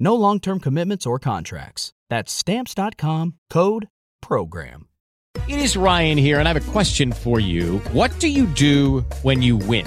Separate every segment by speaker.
Speaker 1: No long term commitments or contracts. That's Stamps.com code PROGRAM.
Speaker 2: It is Ryan here, and I have a question for you. What do you do when you win?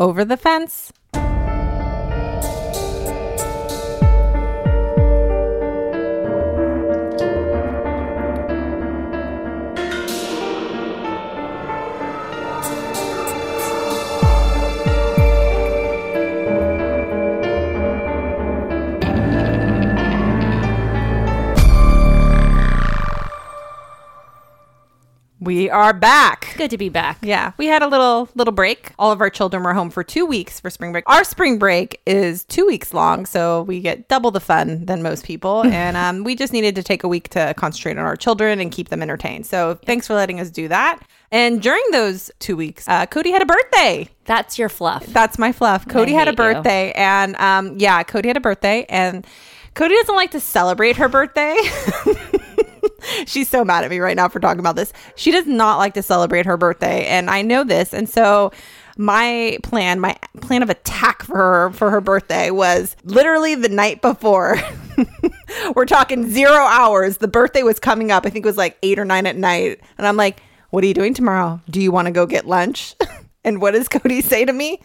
Speaker 3: Over the fence. We are back.
Speaker 4: Good to be back.
Speaker 3: Yeah, we had a little little break. All of our children were home for two weeks for spring break. Our spring break is two weeks long, so we get double the fun than most people. and um, we just needed to take a week to concentrate on our children and keep them entertained. So thanks for letting us do that. And during those two weeks, uh, Cody had a birthday.
Speaker 4: That's your fluff.
Speaker 3: That's my fluff. Cody had a
Speaker 4: hate you.
Speaker 3: birthday, and um, yeah, Cody had a birthday, and Cody doesn't like to celebrate her birthday. She's so mad at me right now for talking about this. She does not like to celebrate her birthday, and I know this. And so my plan, my plan of attack for her for her birthday was literally the night before. We're talking zero hours. The birthday was coming up. I think it was like eight or nine at night. And I'm like, what are you doing tomorrow? Do you want to go get lunch? and what does Cody say to me?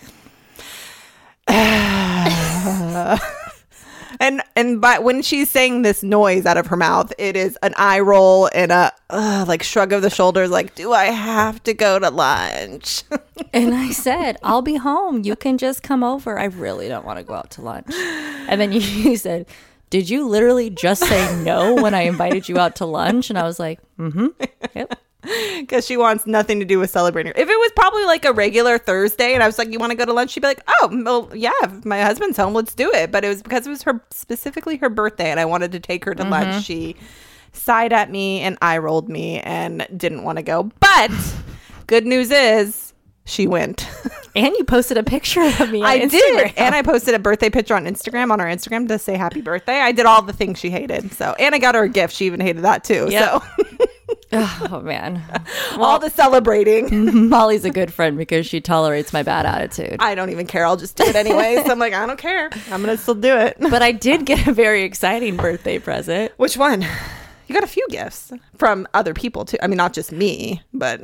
Speaker 3: and and but when she's saying this noise out of her mouth, it is an eye roll and a uh, like shrug of the shoulders, like, "Do I have to go to lunch?"
Speaker 4: And I said, I'll be home. You can just come over. I really don't want to go out to lunch. And then you, you said, Did you literally just say no when I invited you out to lunch? And I was like, Mm hmm. Yep.
Speaker 3: Because she wants nothing to do with celebrating. If it was probably like a regular Thursday, and I was like, "You want to go to lunch?" She'd be like, "Oh, well, yeah. If my husband's home, let's do it." But it was because it was her specifically her birthday, and I wanted to take her to lunch. Mm-hmm. She sighed at me and eye rolled me and didn't want to go. But good news is she went.
Speaker 4: And you posted a picture of me. On
Speaker 3: I
Speaker 4: Instagram.
Speaker 3: did, and I posted a birthday picture on Instagram on our Instagram to say happy birthday. I did all the things she hated. So, and I got her a gift. She even hated that too.
Speaker 4: Yep.
Speaker 3: So,
Speaker 4: Oh, man.
Speaker 3: all the celebrating.
Speaker 4: Molly's a good friend because she tolerates my bad attitude.
Speaker 3: I don't even care. I'll just do it anyway. so I'm like, I don't care. I'm gonna still do it.
Speaker 4: But I did get a very exciting birthday present.
Speaker 3: Which one? You got a few gifts from other people too. I mean, not just me, but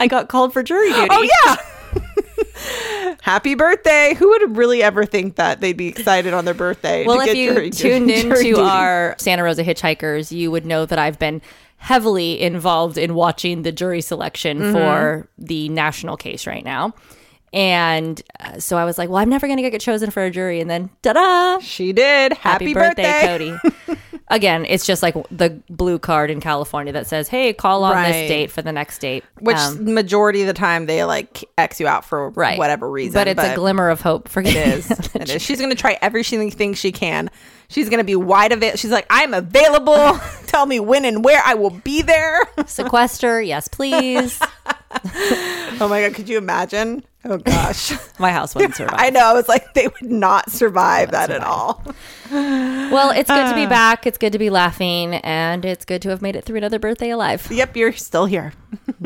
Speaker 4: I got called for jury oh, duty.
Speaker 3: oh yeah. Happy birthday! Who would really ever think that they'd be excited on their birthday?
Speaker 4: Well,
Speaker 3: to
Speaker 4: if you
Speaker 3: jury-
Speaker 4: tuned
Speaker 3: jury
Speaker 4: into our Santa Rosa Hitchhikers, you would know that I've been heavily involved in watching the jury selection
Speaker 3: Mm-hmm.
Speaker 4: for the national case right now. And uh, so I was like, well, I'm never going to get chosen for a jury. And then, ta da!
Speaker 3: she did. Happy, birthday,
Speaker 4: Cody. Again, it's just like the blue card in California that says, hey, call on
Speaker 3: Right.
Speaker 4: this date for the next date.
Speaker 3: Which
Speaker 4: Um,
Speaker 3: majority of the time they like X you out for
Speaker 4: right.
Speaker 3: whatever reason.
Speaker 4: But it's a glimmer of hope for
Speaker 3: It is. It is. She's going to try everything she can. She's going to be wide of it. She's like, I'm available. Tell me when and where I will be there.
Speaker 4: Sequester, yes, please.
Speaker 3: Oh my God. Could you imagine Oh gosh.
Speaker 4: My house wouldn't survive.
Speaker 3: I know. I was like, they would not survive that at all.
Speaker 4: Well, it's good
Speaker 3: Uh.
Speaker 4: to be back. It's good to be laughing, and it's good to have made it through another birthday alive.
Speaker 3: Yep, you're still here.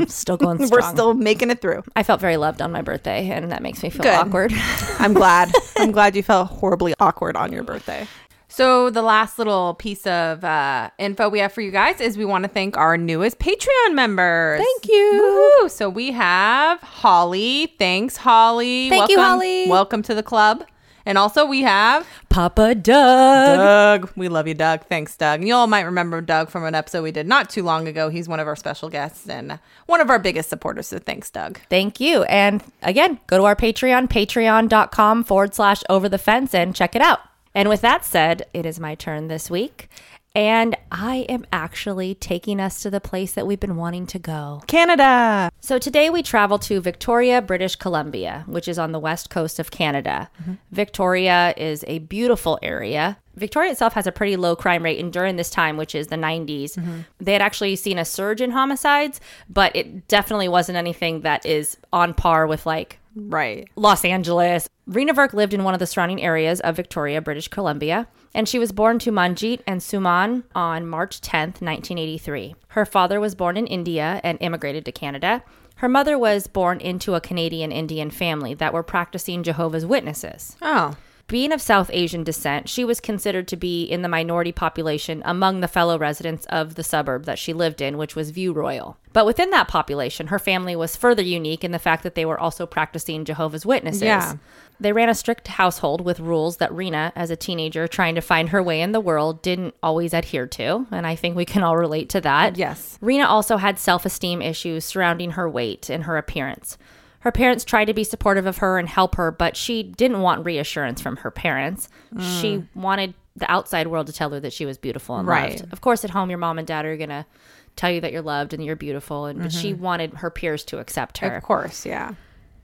Speaker 4: Still going strong.
Speaker 3: We're still making it through.
Speaker 4: I felt very loved on my birthday, and that makes me feel
Speaker 3: Good.
Speaker 4: awkward.
Speaker 3: I'm glad. I'm glad you felt horribly awkward on your birthday. So the last little piece of uh, info we have for you guys is we want to thank our newest Patreon members.
Speaker 4: Thank you.
Speaker 3: Woohoo. So we have Holly. Thanks, Holly.
Speaker 4: Thank you, Holly.
Speaker 3: Welcome to the club. And also we have
Speaker 4: Papa Doug.
Speaker 3: Doug. We love you, Doug. Thanks, Doug. And you all might remember Doug from an episode we did not too long ago. He's one of our special guests and one of our biggest supporters. So thanks, Doug.
Speaker 4: Thank you. And again, go to our Patreon, patreon.com forward slash over the fence, and check it out. And with that said, it is my turn this week. And I am actually taking us to the place that we've been wanting to go.
Speaker 3: Canada.
Speaker 4: So today we travel to Victoria, British Columbia, which is on the west coast of Canada. Mm-hmm. Victoria is a beautiful area. Victoria itself has a pretty low crime rate, and during this time, which is the 90s, mm-hmm. they had actually seen a surge in homicides, but it definitely wasn't anything that is on par with like
Speaker 3: Right.
Speaker 4: Los Angeles. Reena Virk lived in one of the surrounding areas of Victoria, British Columbia, and she was born to Manjit and Suman on March 10th, 1983. Her father was born in India and immigrated to Canada. Her mother was born into a Canadian Indian family that were practicing Jehovah's Witnesses.
Speaker 3: Oh.
Speaker 4: Being of South Asian descent, she was considered to be in the minority population among the fellow residents of the suburb that she lived in, which was View Royal. But within that population, her family was further unique in the fact that they were also practicing Jehovah's Witnesses.
Speaker 3: Yeah.
Speaker 4: They ran a strict household with rules that Reena, as a teenager trying to find her way in the world, didn't always adhere to. And I think we can all relate to that.
Speaker 3: Yes.
Speaker 4: Reena also had self esteem issues surrounding her weight and her appearance. Her parents tried to be supportive of her and help her, but she didn't want reassurance from her parents. She mm. wanted the outside world to tell her that she was beautiful and
Speaker 3: Right.
Speaker 4: loved. Of course, at home, your mom and dad are going to tell you that you're loved and you're beautiful, and but she mm-hmm. wanted her peers to accept her
Speaker 3: Of course, yeah.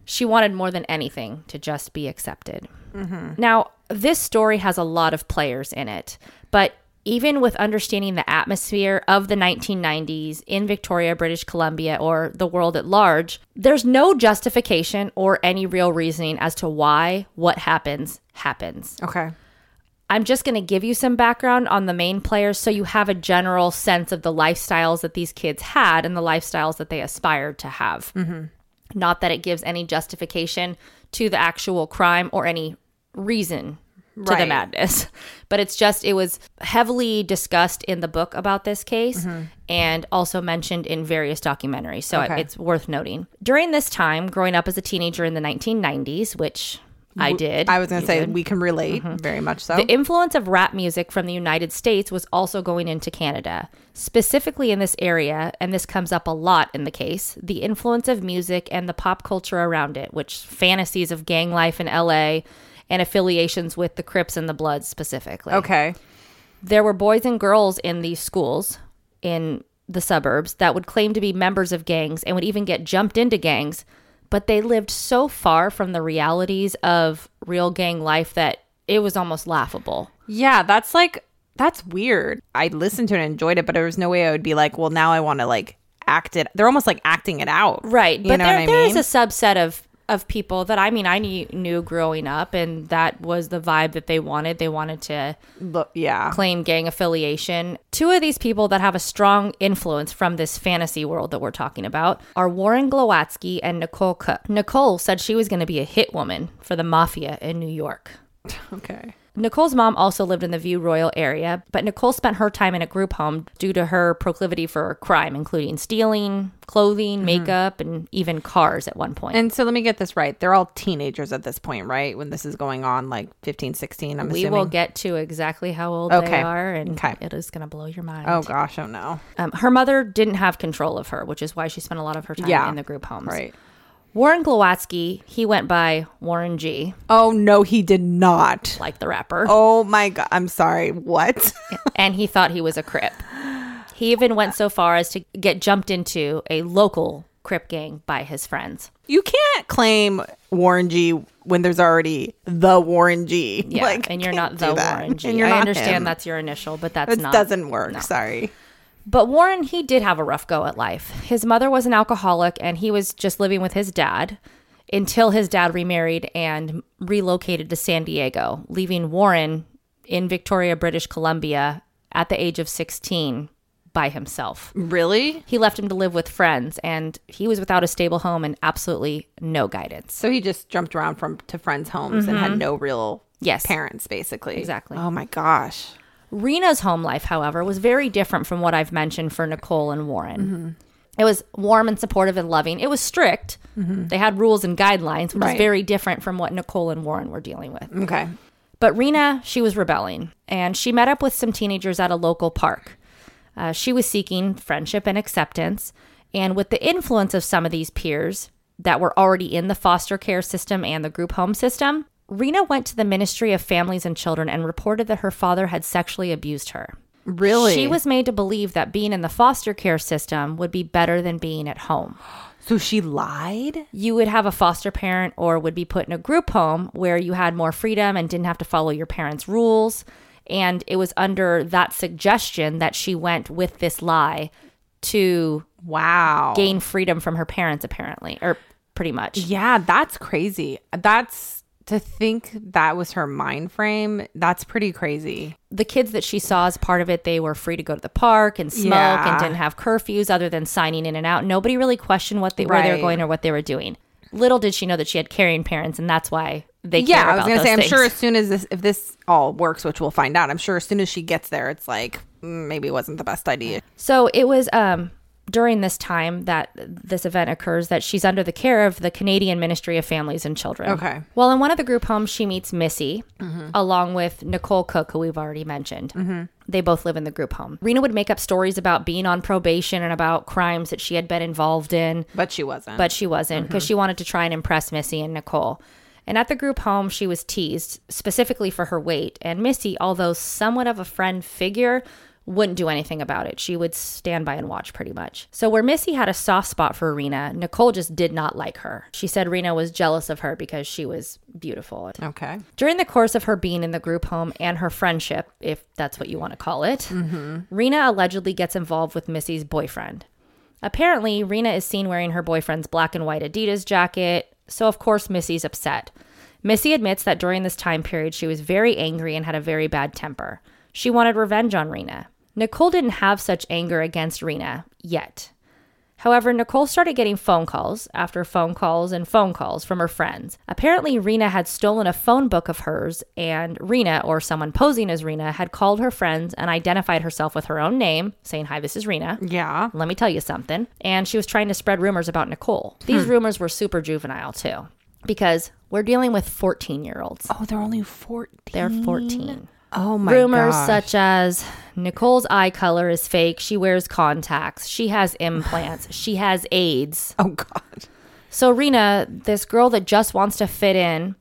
Speaker 4: she wanted more than anything to just be accepted. Mm-hmm. Now, this story has a lot of players in it, but even with understanding the atmosphere of the 1990s in Victoria, British Columbia, or the world at large, there's no justification or any real reasoning as to why what happens happens.
Speaker 3: Okay.
Speaker 4: I'm just going to give you some background on the main players so you have a general sense of the lifestyles that these kids had and the lifestyles that they aspired to have. Mm-hmm. Not that it gives any justification to the actual crime or any reason to the madness, but it's just, it was heavily discussed in the book about this case mm-hmm. and also mentioned in various documentaries. So
Speaker 3: Okay.
Speaker 4: it's worth noting. During this time, growing up as a teenager in the 1990s, which I did.
Speaker 3: I was going to say
Speaker 4: did.
Speaker 3: we can relate mm-hmm. very much so.
Speaker 4: The influence of rap music from the United States was also going into Canada, specifically in this area, and this comes up a lot in the case the influence of music and the pop culture around it, which fantasies of gang life in LA and affiliations with the Crips and the Bloods specifically.
Speaker 3: okay.
Speaker 4: There were boys and girls in these schools in the suburbs that would claim to be members of gangs and would even get jumped into gangs, but they lived so far from the realities of real gang life that it was almost laughable.
Speaker 3: Yeah, that's like that's weird. I listened to it and enjoyed it, but there was no way I would be like, well, now I want to like act it. They're almost like acting it out,
Speaker 4: Right.
Speaker 3: You
Speaker 4: but
Speaker 3: know
Speaker 4: there,
Speaker 3: what I
Speaker 4: there is a subset of of people that I mean I knew, knew growing up and that was the vibe that they wanted. They wanted to
Speaker 3: Look, yeah,
Speaker 4: claim gang affiliation. Two of these people that have a strong influence from this fantasy world that we're talking about are Warren Glowatski and Nicole Cook. Nicole said she was going to be a hit woman for the mafia in New York.
Speaker 3: okay,
Speaker 4: Nicole's mom also lived in the View Royal area, but Nicole spent her time in a group home due to her proclivity for crime, including stealing, clothing, makeup, and even cars at one point.
Speaker 3: And so let me get this right. They're all teenagers at this point, right? When this is going on, like 15, 16, I'm assuming.
Speaker 4: we
Speaker 3: assuming.
Speaker 4: will get to exactly how old
Speaker 3: Okay.
Speaker 4: they are, and
Speaker 3: Okay.
Speaker 4: it is going to blow your mind.
Speaker 3: Oh gosh, oh no.
Speaker 4: Um, her mother didn't have control of her, which is why she spent a lot of her time
Speaker 3: Yeah.
Speaker 4: in the group homes.
Speaker 3: Right.
Speaker 4: Warren Glowatski, he went by Warren G,
Speaker 3: Oh no, he did not.
Speaker 4: like the rapper,
Speaker 3: Oh my god, I'm sorry. What?
Speaker 4: and he thought he was a Crip. He even went so far as to get jumped into a local Crip gang by his friends.
Speaker 3: you can't claim Warren G when there's already the Warren G.
Speaker 4: Yeah,
Speaker 3: like,
Speaker 4: and you're
Speaker 3: can't
Speaker 4: the. Warren G.
Speaker 3: And you're
Speaker 4: I
Speaker 3: not
Speaker 4: understand
Speaker 3: him.
Speaker 4: that's your initial, but that's
Speaker 3: It
Speaker 4: not.
Speaker 3: doesn't work.
Speaker 4: no.
Speaker 3: Sorry.
Speaker 4: But Warren, he did have a rough go at life. His mother was an alcoholic and he was just living with his dad. until his dad remarried and relocated to San Diego, leaving Warren in Victoria, British Columbia at the age of 16 by himself.
Speaker 3: Really?
Speaker 4: He left him to live with friends and he was without a stable home and absolutely no guidance.
Speaker 3: So he just jumped around from to friends' homes and had mm-hmm. no real
Speaker 4: Yes.
Speaker 3: parents, basically.
Speaker 4: Exactly.
Speaker 3: Oh my gosh.
Speaker 4: Reena's home life, however, was very different from what I've mentioned for Nicole and Warren. It was warm and supportive and loving. It was strict. They had rules and guidelines, which
Speaker 3: Right.
Speaker 4: is very different from what Nicole and Warren were dealing with.
Speaker 3: Okay.
Speaker 4: But Reena, she was rebelling, and she met up with some teenagers at a local park. Uh, she was seeking friendship and acceptance, and with the influence of some of these peers that were already in the foster care system and the group home system, Reena went to the Ministry of Families and Children and reported that her father had sexually abused her.
Speaker 3: Really?
Speaker 4: She was made to believe that being in the foster care system would be better than being at home.
Speaker 3: So she lied?
Speaker 4: You would have a foster parent or would be put in a group home where you had more freedom and didn't have to follow your parents' rules. And it was under that suggestion that she went with this lie to
Speaker 3: Wow.
Speaker 4: gain freedom from her parents, apparently, or pretty much.
Speaker 3: Yeah, that's crazy. That's to think that was her mind frame. That's pretty crazy.
Speaker 4: the kids that she saw as part of it, they were free to go to the park and smoke
Speaker 3: Yeah.
Speaker 4: and didn't have curfews other than signing in and out. Nobody really questioned what they where they were going or what they were doing. Little did she know that she had caring parents, and that's why they
Speaker 3: yeah, I was gonna say. I'm sure as soon as this, if this all works, which we'll find out, I'm sure as soon as she gets there, it's like mm, maybe it wasn't the best idea.
Speaker 4: So it was um, during this time that this event occurs that she's under the care of the Canadian Ministry of Families and Children.
Speaker 3: Okay.
Speaker 4: Well, in one of the group homes, she meets Missy mm-hmm. along with Nicole Cook, who we've already mentioned. Mm-hmm. They both live in the group home. Reena would make up stories about being on probation and about crimes that she had been involved in,
Speaker 3: But she wasn't.
Speaker 4: but she wasn't because mm-hmm. she wanted to try and impress Missy and Nicole. And at the group home, she was teased specifically for her weight. And Missy, although somewhat of a friend figure, wouldn't do anything about it. She would stand by and watch pretty much. So, where Missy had a soft spot for Reena, Nicole just did not like her. She said Reena was jealous of her because she was beautiful.
Speaker 3: okay.
Speaker 4: During the course of her being in the group home and her friendship, if that's what you want to call it, mm-hmm. Reena allegedly gets involved with Missy's boyfriend. Apparently, Reena is seen wearing her boyfriend's black and white Adidas jacket, so of course Missy's upset. Missy admits that during this time period she was very angry and had a very bad temper. She wanted revenge on Reena. Nicole didn't have such anger against Reena yet. However, Nicole started getting phone calls after phone calls and phone calls from her friends. Apparently, Reena had stolen a phone book of hers, and Reena, or someone posing as Reena, had called her friends and identified herself with her own name, saying, Hi, this is Reena.
Speaker 3: Yeah.
Speaker 4: Let me tell you something. And she was trying to spread rumors about Nicole. Hmm. These rumors were super juvenile, too, because we're dealing with 14 year olds.
Speaker 3: Oh, they're only 14.
Speaker 4: They're 14.
Speaker 3: Oh my
Speaker 4: Rumors
Speaker 3: gosh.
Speaker 4: such as Nicole's eye color is fake. She wears contacts. She has implants. she has AIDS.
Speaker 3: Oh god.
Speaker 4: So, Reena, this girl that just wants to fit in,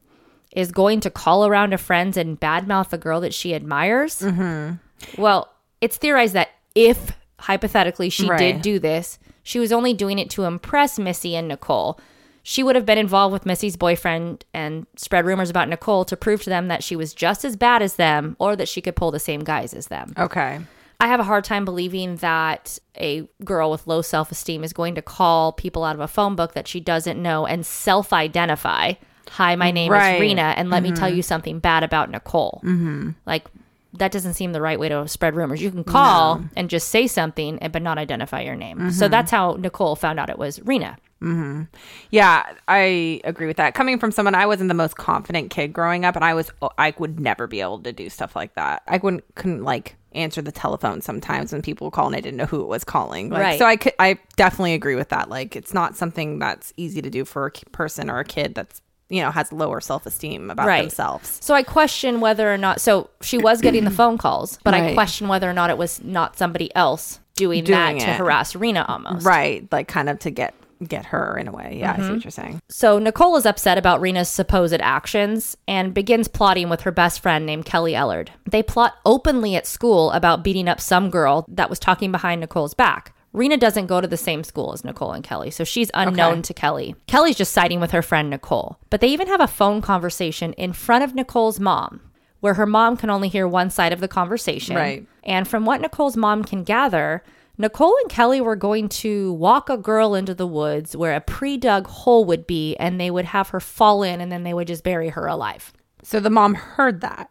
Speaker 4: is going to call around to friends and badmouth a girl that she admires. Mm-hmm. Well, it's theorized that if hypothetically she
Speaker 3: Right.
Speaker 4: did do this, she was only doing it to impress Missy and Nicole. She would have been involved with Missy's boyfriend and spread rumors about Nicole to prove to them that she was just as bad as them or that she could pull the same guys as them.
Speaker 3: Okay.
Speaker 4: I have a hard time believing that a girl with low self esteem is going to call people out of a phone book that she doesn't know and self identify. Hi, my name
Speaker 3: Right.
Speaker 4: is Reena, and let me tell mm-hmm. you something bad about Nicole. Mm-hmm. Like, that doesn't seem the right way to spread rumors. You can call and just say something, eh, but not identify your name. So mm-hmm. that's how Nicole found out it was Reena. Mm-hmm.
Speaker 3: Yeah, I agree with that. Coming from someone I wasn't the most confident kid growing up and I was I would never be able to do stuff like that. I wouldn't couldn't like answer the telephone sometimes when people call and I didn't know who it was calling. Like,
Speaker 4: Right.
Speaker 3: So I could I definitely agree with that. Like it's not something that's easy to do for a person or a kid that's you know has lower self-esteem about
Speaker 4: Right.
Speaker 3: themselves.
Speaker 4: So I question whether or not. So she was getting the phone calls, but I question whether or not it was not somebody else doing,
Speaker 3: Doing
Speaker 4: that to harass Reena almost.
Speaker 3: Right, like kind of to get get her in a way. Yeah, I
Speaker 4: Mm-hmm.
Speaker 3: see what you're saying.
Speaker 4: So Nicole is upset about Reena's supposed actions and begins plotting with her best friend named Kelly Ellard. They plot openly at school about beating up some girl that was talking behind Nicole's back. Reena doesn't go to the same school as Nicole and Kelly, so she's unknown
Speaker 3: Okay.
Speaker 4: to Kelly. Kelly's just siding with her friend Nicole. But they even have a phone conversation in front of Nicole's mom, where her mom can only hear one side of the conversation.
Speaker 3: Right.
Speaker 4: And from what Nicole's mom can gather, Nicole and Kelly were going to walk a girl into the woods where a pre dug hole would be, and they would have her fall in, and then they would just bury her alive.
Speaker 3: So the mom heard that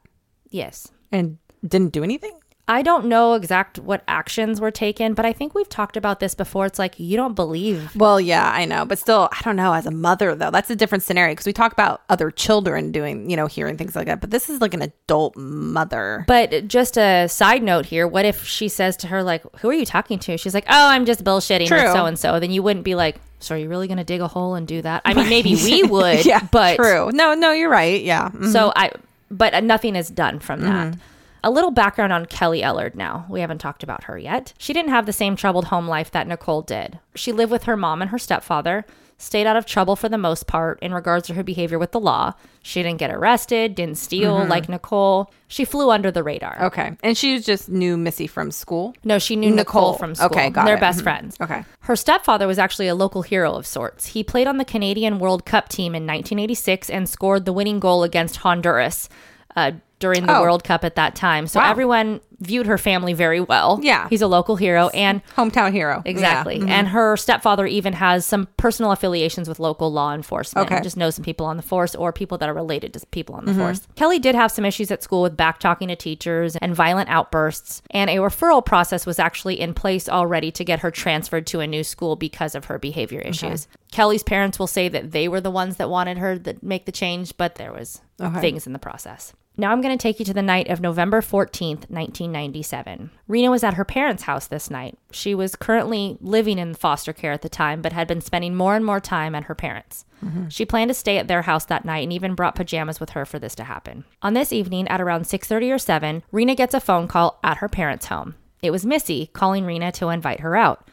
Speaker 4: Yes.
Speaker 3: and didn't do anything?
Speaker 4: I don't know exact what actions were taken, but I think we've talked about this before. It's like you don't believe.
Speaker 3: Well, yeah, I know, but still, I don't know. As a mother, though, that's a different scenario because we talk about other children doing, you know, hearing things like that. But this is like an adult mother.
Speaker 4: But just a side note here, what if she says to her, like, who are you talking to? She's like, oh, I'm just bullshitting so and so. Then you wouldn't be like, so are you really going to dig a hole and do that? I mean, maybe we would,
Speaker 3: yeah,
Speaker 4: but
Speaker 3: true. No, no, you're right. Yeah. Mhm.
Speaker 4: So I, but nothing is done from that. A little background on Kelly Ellard now. We haven't talked about her yet. She didn't have the same troubled home life that Nicole did. She lived with her mom and her stepfather, stayed out of trouble for the most part in regards to her behavior with the law. She didn't get arrested, didn't steal like Nicole. She flew under the radar.
Speaker 3: Okay. And she just knew Missy from school.
Speaker 4: No, she knew Nicole,
Speaker 3: Nicole.
Speaker 4: from school.
Speaker 3: Okay, got
Speaker 4: They're
Speaker 3: it.
Speaker 4: best
Speaker 3: Mhm.
Speaker 4: friends.
Speaker 3: Okay.
Speaker 4: Her stepfather was actually a local hero of sorts. He played on the Canadian World Cup team in 1986 and scored the winning goal against Honduras uh, during the
Speaker 3: Oh.
Speaker 4: World Cup at that time. So
Speaker 3: Wow.
Speaker 4: everyone viewed her family very well.
Speaker 3: Yeah.
Speaker 4: He's a local hero. And
Speaker 3: Hometown hero.
Speaker 4: Exactly.
Speaker 3: Yeah. Mhm.
Speaker 4: And her stepfather even has some personal affiliations with local law enforcement.
Speaker 3: Okay. Mm-hmm.
Speaker 4: Just knows some people on the force or people that are related to people on the force. Kelly did have some issues at school with back talking to teachers and violent outbursts. And a referral process was actually in place already to get her transferred to a new school because of her behavior issues. Kelly's parents will say that they were the ones that wanted her to make the change, but there was
Speaker 3: Okay.
Speaker 4: things in the process. Now I'm going to take you to the night of November 14th, 1997. Reena was at her parents' house this night. She was currently living in foster care at the time, but had been spending more and more time at her parents'. Mm-hmm. She planned to stay at their house that night and even brought pajamas with her for this to happen. On this evening, at around 6:30 or 7, Reena gets a phone call at her parents' home. It was Missy calling Reena to invite her out.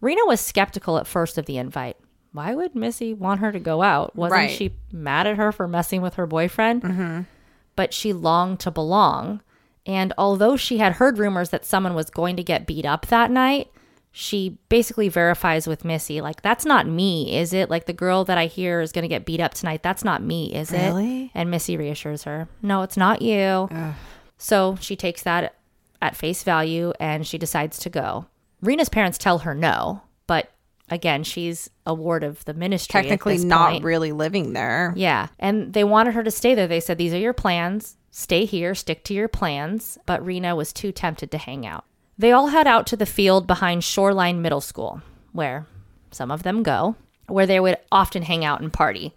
Speaker 4: Reena was skeptical at first of the invite. Why would Missy want her to go out? Wasn't
Speaker 3: Right.
Speaker 4: she mad at her for messing with her boyfriend? Mm-hmm. But she longed to belong. And although she had heard rumors that someone was going to get beat up that night, she basically verifies with Missy, like, that's not me, is it? Like, the girl that I hear is going to get beat up tonight, that's not me, is
Speaker 3: Really?
Speaker 4: it? And Missy reassures her, no, it's not you. So she takes that at face value and she decides to go. Reena's parents tell her no, again, she's a ward of the ministry.
Speaker 3: Technically not
Speaker 4: point.
Speaker 3: really living there.
Speaker 4: Yeah. And they wanted her to stay there. They said, These are your plans. Stay here, stick to your plans. But Reena was too tempted to hang out. They all head out to the field behind Shoreline Middle School, where some of them go, where they would often hang out and party.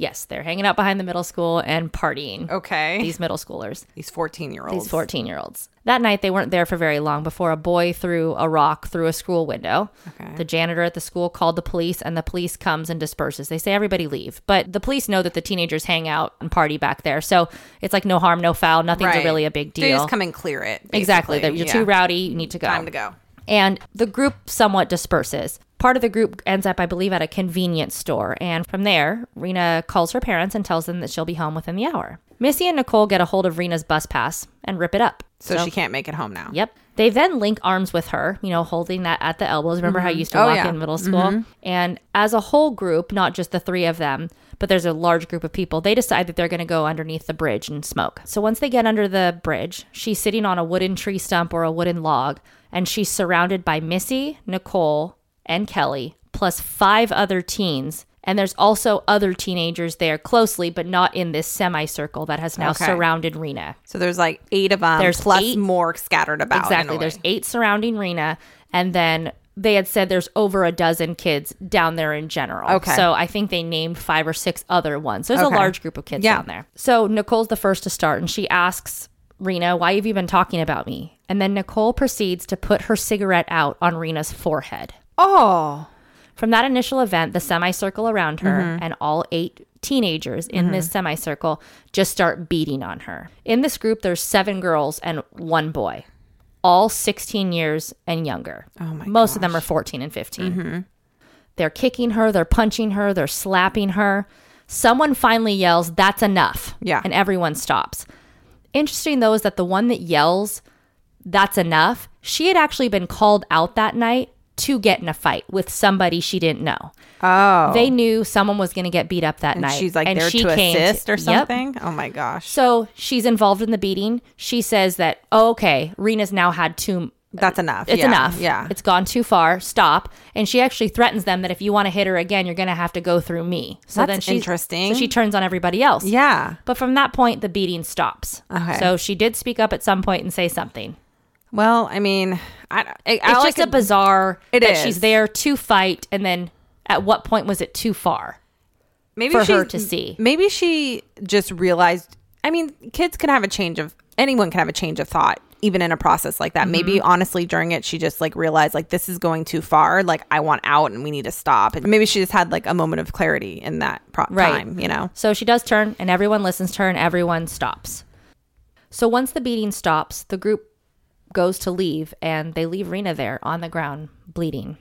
Speaker 4: Yes, they're hanging out behind the middle school and partying.
Speaker 3: Okay.
Speaker 4: These middle schoolers,
Speaker 3: These 14 year olds.
Speaker 4: these 14 year olds. That night, they weren't there for very long before a boy threw a rock through a school window.
Speaker 3: Okay.
Speaker 4: The janitor at the school called the police, and the police comes and disperses. They say everybody leave, but the police know that the teenagers hang out and party back there, so it's like no harm, no foul. Nothing's
Speaker 3: Right.
Speaker 4: really a big deal.
Speaker 3: They just come and clear it.
Speaker 4: exactly. You're
Speaker 3: Yeah.
Speaker 4: too rowdy. You need to go.
Speaker 3: Time to go.
Speaker 4: And the group somewhat disperses. Part of the group ends up, I believe, at a convenience store. And from there, Reena calls her parents and tells them that she'll be home within the hour. Missy and Nicole get a hold of Reena's bus pass and rip it up.
Speaker 3: So, she can't make it home now.
Speaker 4: Yep. They then link arms with her, you know, holding that at the elbows. Remember how mm-hmm. you used to
Speaker 3: Oh,
Speaker 4: walk
Speaker 3: yeah.
Speaker 4: in middle school? Mm-hmm. And as a whole group, not just the three of them, but there's a large group of people, they decide that they're going to go underneath the bridge and smoke. So once they get under the bridge, she's sitting on a wooden tree stump or a wooden log, and she's surrounded by Missy, Nicole, and Kelly, plus five other teens. And there's also other teenagers there closely, but not in this semicircle that has now
Speaker 3: Okay.
Speaker 4: surrounded Reena.
Speaker 3: So there's like eight of them,
Speaker 4: There's
Speaker 3: plus
Speaker 4: eight-
Speaker 3: more scattered about.
Speaker 4: Exactly. There's eight surrounding Reena, and then they had said there's over a dozen kids down there in general.
Speaker 3: Okay.
Speaker 4: So I think they named five or six other ones. There's
Speaker 3: Okay.
Speaker 4: a large group of kids
Speaker 3: Yeah.
Speaker 4: down there. So Nicole's the first to start, and she asks Reena, "Why have you been talking about me?" And then Nicole proceeds to put her cigarette out on Reena's forehead.
Speaker 3: Oh.
Speaker 4: From that initial event, the semicircle around her
Speaker 3: Mm-hmm.
Speaker 4: and all eight teenagers in this semicircle just start beating on her. In this group, there's seven girls and one boy, all 16 years and younger.
Speaker 3: Oh my
Speaker 4: Most of them are 14 and 15. They're kicking her, they're punching her, they're slapping her. Someone finally yells, That's enough.
Speaker 3: Yeah.
Speaker 4: And everyone stops. Interesting, though, is that the one that yells, That's enough, she had actually been called out that night to get in a fight with somebody she didn't know.
Speaker 3: Oh.
Speaker 4: They knew someone was going to get beat up that
Speaker 3: and
Speaker 4: night.
Speaker 3: she's like
Speaker 4: and
Speaker 3: there
Speaker 4: she
Speaker 3: to
Speaker 4: came
Speaker 3: assist or
Speaker 4: Yep.
Speaker 3: something. Oh my gosh.
Speaker 4: So she's involved in the beating. She says that, oh, okay, Reena's now had two.
Speaker 3: That's enough.
Speaker 4: It's
Speaker 3: Yeah,
Speaker 4: enough.
Speaker 3: Yeah.
Speaker 4: It's gone too far. Stop. And she actually threatens them that if you want to hit her again, you're going to have to go through me. So
Speaker 3: That's
Speaker 4: then she,
Speaker 3: interesting.
Speaker 4: So she turns on everybody else.
Speaker 3: yeah.
Speaker 4: But from that point, the beating stops.
Speaker 3: Okay.
Speaker 4: So she did speak up at some point and say something.
Speaker 3: Well, I mean, I, I,
Speaker 4: It's
Speaker 3: I
Speaker 4: just
Speaker 3: like
Speaker 4: a bizarre
Speaker 3: It
Speaker 4: that
Speaker 3: is.
Speaker 4: she's there to fight, and then at what point was it too far?
Speaker 3: maybe
Speaker 4: for her to see.
Speaker 3: Maybe she just realized. I mean, kids can have a change of anyone can have a change of thought even in a process like that.
Speaker 4: Mm-hmm.
Speaker 3: Maybe honestly during it she just like realized like this is going too far. Like I want out and we need to stop. And maybe she just had like a moment of clarity in that pro-
Speaker 4: Right.
Speaker 3: time. You know.
Speaker 4: So she does turn, and everyone listens to her, and everyone stops. So once the beating stops, the group goes to leave, and they leave Reena there on the ground, bleeding.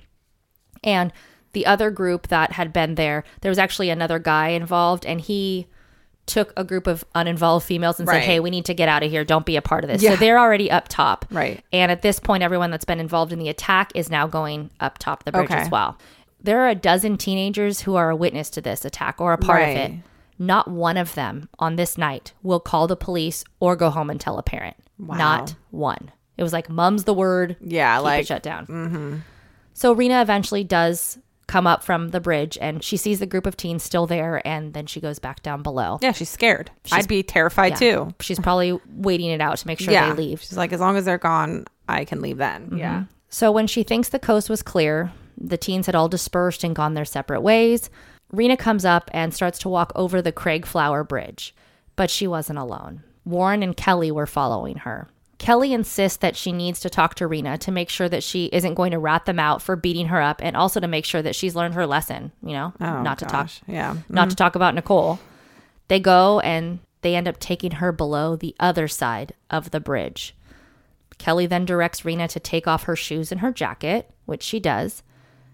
Speaker 4: And the other group that had been there, there was actually another guy involved, and he took a group of uninvolved females and
Speaker 3: Right.
Speaker 4: said, Hey, we need to get out of here. Don't be a part of this. So they're already up top.
Speaker 3: Right.
Speaker 4: And at this point, everyone that's been involved in the attack is now going up top the bridge
Speaker 3: Okay.
Speaker 4: as well. There are a dozen teenagers who are a witness to this attack or a part of it. Not one of them on this night will call the police or go home and tell a parent. Not one. It was like, mum's the word.
Speaker 3: Yeah, like-
Speaker 4: shut down. Mm-hmm. So Reena eventually does come up from the bridge and she sees the group of teens still there and then she goes back down below.
Speaker 3: Yeah, she's scared. I'd be terrified
Speaker 4: Yeah.
Speaker 3: too.
Speaker 4: She's probably waiting it out to make sure
Speaker 3: yeah.
Speaker 4: they leave.
Speaker 3: She's like, as long as they're gone, I can leave then. Mm-hmm. Yeah.
Speaker 4: So when she thinks the coast was clear, the teens had all dispersed and gone their separate ways. Reena comes up and starts to walk over the Craigflower Bridge, but she wasn't alone. Warren and Kelly were following her. Kelly insists that she needs to talk to Reena to make sure that she isn't going to rat them out for beating her up and also to make sure that she's learned her lesson, you know,
Speaker 3: Oh,
Speaker 4: not to talk
Speaker 3: gosh. Yeah.
Speaker 4: not mm-hmm. to talk about Nicole. They go and they end up taking her below the other side of the bridge. Kelly then directs Reena to take off her shoes and her jacket, which she does.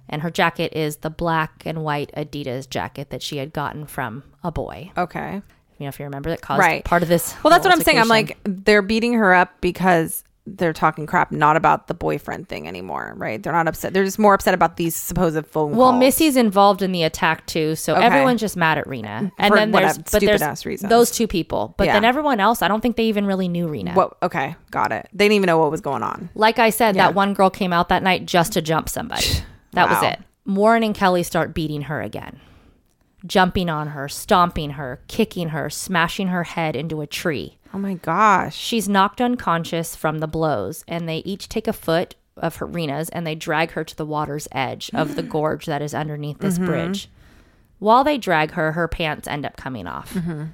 Speaker 4: And her jacket is the black and white Adidas jacket that she had gotten from a boy.
Speaker 3: Okay.
Speaker 4: If you remember, that caused
Speaker 3: Right.
Speaker 4: part of this.
Speaker 3: Well, that's what I'm saying. I'm like, they're beating her up because they're talking crap, not about the boyfriend thing anymore, right? They're not upset. They're just more upset about these supposed phone
Speaker 4: Well,
Speaker 3: calls.
Speaker 4: Missy's involved in the attack too, so
Speaker 3: Okay.
Speaker 4: everyone's just mad at Reena. Mm-hmm. And
Speaker 3: For
Speaker 4: then there's but there's
Speaker 3: reasons.
Speaker 4: those two people, but
Speaker 3: Yeah.
Speaker 4: then everyone else, I don't think they even really knew Reena.
Speaker 3: What? Okay, got it. They didn't even know what was going on.
Speaker 4: Like I said,
Speaker 3: Yeah.
Speaker 4: that one girl came out that night just to jump somebody. That was it. Warren and Kelly start beating her again, jumping on her, stomping her, kicking her, smashing her head into a tree.
Speaker 3: Oh my gosh.
Speaker 4: She's knocked unconscious from the blows, and they each take a foot of her Reena's and they drag her to the water's edge of the gorge that is underneath this mm-hmm. bridge. While they drag her, her pants end up coming off. Mm-hmm.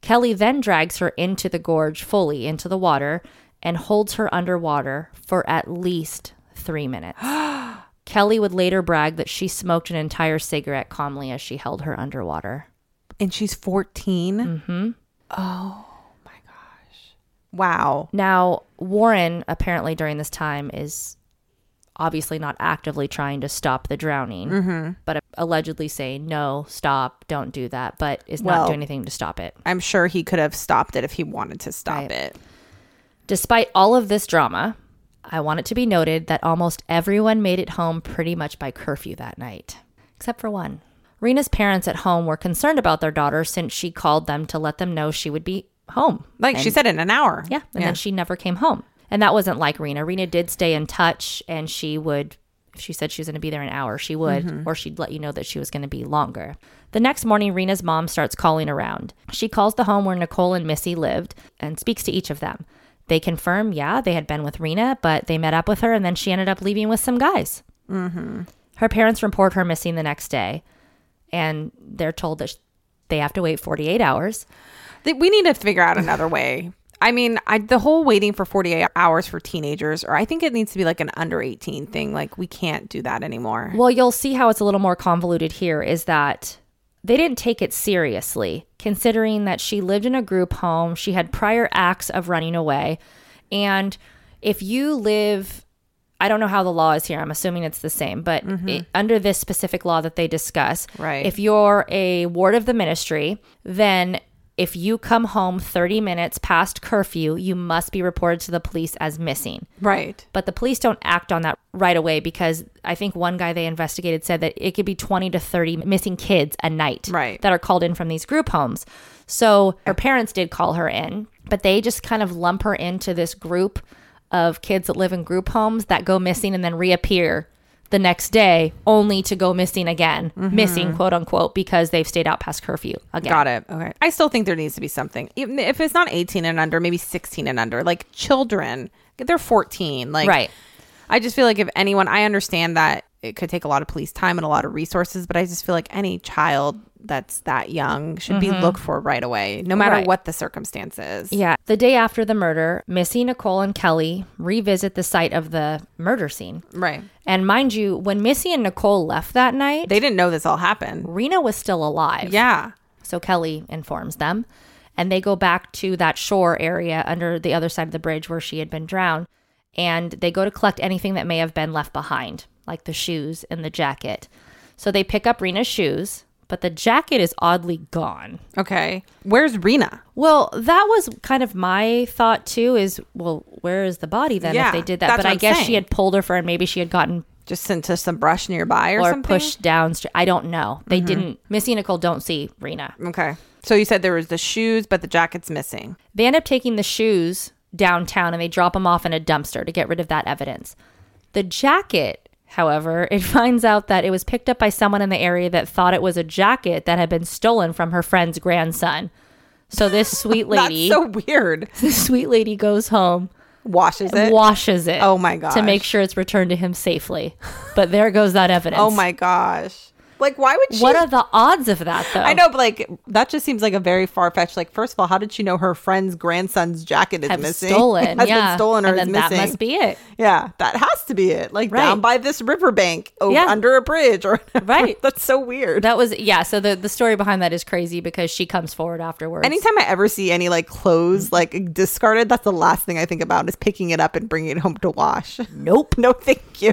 Speaker 4: Kelly then drags her into the gorge fully into the water and holds her underwater for at least three minutes. Kelly would later brag that she smoked an entire cigarette calmly as she held her underwater.
Speaker 3: And she's 14. Mm-hmm. Oh my gosh. Wow.
Speaker 4: Now, Warren apparently during this time is obviously not actively trying to stop the drowning, but allegedly saying, no, stop, don't do that, but is not doing anything to stop it.
Speaker 3: I'm sure he could have stopped it if he wanted to stop
Speaker 4: Right.
Speaker 3: it.
Speaker 4: Despite all of this drama, I want it to be noted that almost everyone made it home pretty much by curfew that night, except for one. Reena's parents at home were concerned about their daughter since she called them to let them know she would be home.
Speaker 3: Like she said in an hour.
Speaker 4: Yeah. And then she never came home. And that wasn't like Reena. Reena did stay in touch and she would, if she said she was going to be there an hour, she would, mm-hmm. or she'd let you know that she was going to be longer. The next morning, Reena's mom starts calling around. She calls the home where Nicole and Missy lived and speaks to each of them. They confirm, yeah, they had been with Reena, but they met up with her and then she ended up leaving with some guys. Mm-hmm. Her parents report her missing the next day and they're told that sh- they have to wait 48 hours.
Speaker 3: We need to figure out another way. I mean, I, the whole waiting for 48 hours for teenagers, or I think it needs to be like an under 18 thing. Like, we can't do that anymore.
Speaker 4: Well, you'll see how it's a little more convoluted here is that they didn't take it seriously, considering that she lived in a group home. She had prior acts of running away. And if you live, I don't know how the law is here. I'm assuming it's the same, but mm-hmm. it, under this specific law that they discuss,
Speaker 3: Right.
Speaker 4: if you're a ward of the ministry, then if you come home 30 minutes past curfew, you must be reported to the police as missing
Speaker 3: Right.
Speaker 4: but the police don't act on that right away because I think one guy they investigated said that it could be 20 to 30 missing kids a night
Speaker 3: Right.
Speaker 4: that are called in from these group homes. So her parents did call her in, but they just kind of lump her into this group of kids that live in group homes that go missing and then reappear the next day only to go missing again, mm-hmm. missing quote unquote, because they've stayed out past curfew again.
Speaker 3: Got it. Okay. I still think there needs to be something. Even if it's not 18 and under, maybe 16 and under. Like children, they're 14. Like
Speaker 4: Right.
Speaker 3: I just feel like if anyone, I understand that it could take a lot of police time and a lot of resources, but I just feel like any child that's that young should be looked for right away, no matter
Speaker 4: Mm-hmm. Right.
Speaker 3: what the circumstances.
Speaker 4: Yeah. The day after the murder, Missy, Nicole, and Kelly revisit the site of the murder scene.
Speaker 3: Right.
Speaker 4: And mind you, when Missy and Nicole left that night,
Speaker 3: They didn't know this all happened.
Speaker 4: Reena was still alive.
Speaker 3: Yeah.
Speaker 4: So Kelly informs them, and they go back to that shore area under the other side of the bridge where she had been drowned, and they go to collect anything that may have been left behind, like the shoes and the jacket. So they pick up Rena's shoes, but the jacket is oddly gone.
Speaker 3: Okay. Where's Reena?
Speaker 4: Well, that was kind of my thought too. Is well, where is the body then
Speaker 3: Yeah,
Speaker 4: if they did that? But I
Speaker 3: I'm
Speaker 4: guess
Speaker 3: saying.
Speaker 4: she had pulled her for, and maybe she had gotten
Speaker 3: Just into some brush nearby or,
Speaker 4: or
Speaker 3: something?
Speaker 4: pushed down. str- I don't know. They mm-hmm. didn't. Missy and Nicole don't see Reena.
Speaker 3: Okay. So you said there was the shoes, but the jacket's missing.
Speaker 4: They end up taking the shoes downtown and they drop them off in a dumpster to get rid of that evidence. The jacket, however, it finds out that it was picked up by someone in the area that thought it was a jacket that had been stolen from her friend's grandson. So this sweet lady,
Speaker 3: That's so weird.
Speaker 4: this sweet lady goes home,
Speaker 3: Washes it.
Speaker 4: washes it.
Speaker 3: Oh my god.
Speaker 4: To make sure it's returned to him safely. But there goes that oh evidence.
Speaker 3: oh my gosh. Like, why would she?
Speaker 4: What are the odds of that though?
Speaker 3: I know, but like that just seems like a very far fetched. Like, first of all, how did she know her friend's grandson's jacket is
Speaker 4: Have
Speaker 3: missing?
Speaker 4: stolen.
Speaker 3: Has
Speaker 4: yeah.
Speaker 3: been stolen or
Speaker 4: and
Speaker 3: is missing?
Speaker 4: that must be it.
Speaker 3: Yeah, that has to be it. Like
Speaker 4: Right.
Speaker 3: down by this riverbank, over,
Speaker 4: Yeah.
Speaker 3: under a bridge, or
Speaker 4: Right.
Speaker 3: That's so weird.
Speaker 4: That was yeah. So the the story behind that is crazy because she comes forward afterwards.
Speaker 3: Anytime I ever see any like clothes like discarded, that's the last thing I think about is picking it up and bringing it home to wash.
Speaker 4: Nope.
Speaker 3: no, thank you.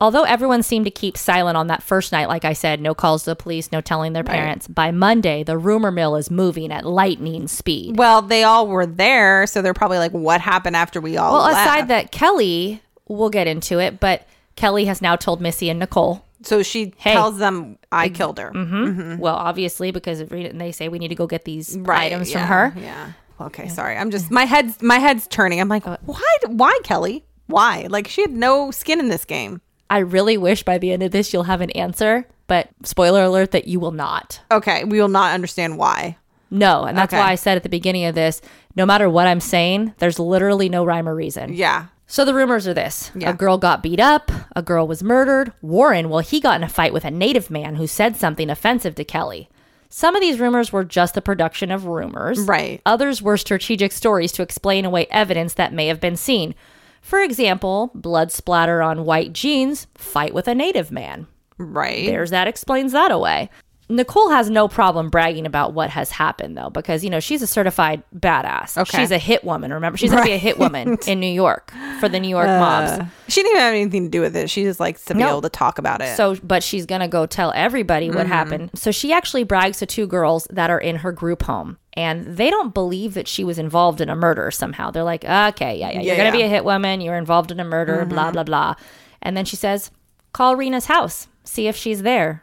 Speaker 4: Although everyone seemed to keep silent on that first night, like I said, no calls to the police, no telling their parents. By Monday, the rumor mill is moving at lightning speed.
Speaker 3: Well, they all were there, so they're probably like, "What happened after we all?"
Speaker 4: Well,
Speaker 3: left?
Speaker 4: aside that Kelly, we'll get into it, but Kelly has now told Missy and Nicole.
Speaker 3: so she
Speaker 4: Hey.
Speaker 3: tells them, "I mm-hmm. killed her." Mm-hmm. Mm-hmm.
Speaker 4: Well, obviously, because of Rita, and they say we need to go get these
Speaker 3: right
Speaker 4: items
Speaker 3: yeah,
Speaker 4: from her.
Speaker 3: Yeah. Okay, sorry. I'm just my head's my head's turning. I'm like, uh, why? Why Kelly? Why? Like she had no skin in this game.
Speaker 4: I really wish by the end of this you'll have an answer, but spoiler alert that you will not.
Speaker 3: Okay, we will not understand why.
Speaker 4: No, and that's
Speaker 3: Okay.
Speaker 4: why I said at the beginning of this, no matter what I'm saying, there's literally no rhyme or reason.
Speaker 3: Yeah.
Speaker 4: So the rumors are this
Speaker 3: Yeah.
Speaker 4: a girl got beat up, a girl was murdered. Warren, well, he got in a fight with a native man who said something offensive to Kelly. Some of these rumors were just the production of rumors.
Speaker 3: Right.
Speaker 4: Others were strategic stories to explain away evidence that may have been seen. For example, blood splatter on white jeans, fight with a native man.
Speaker 3: Right.
Speaker 4: There's that explains that away. Nicole has no problem bragging about what has happened though, because you know she's a certified badass.
Speaker 3: Okay.
Speaker 4: She's a hit woman. Remember, she's gonna be a hit woman in New York for the New York mobs.
Speaker 3: she didn't have anything to do with it. She just likes to be
Speaker 4: No.
Speaker 3: able to talk about it.
Speaker 4: So, but she's gonna go tell everybody
Speaker 3: Mm-hmm.
Speaker 4: what happened. So she actually brags to two girls that are in her group home, and they don't believe that she was involved in a murder somehow. They're like, okay, yeah, yeah,
Speaker 3: Yeah,
Speaker 4: you're gonna be
Speaker 3: yeah. Mm-hmm.
Speaker 4: a hit woman. You're involved in a murder. Blah blah blah. And then she says, call Reena's house, see if she's there.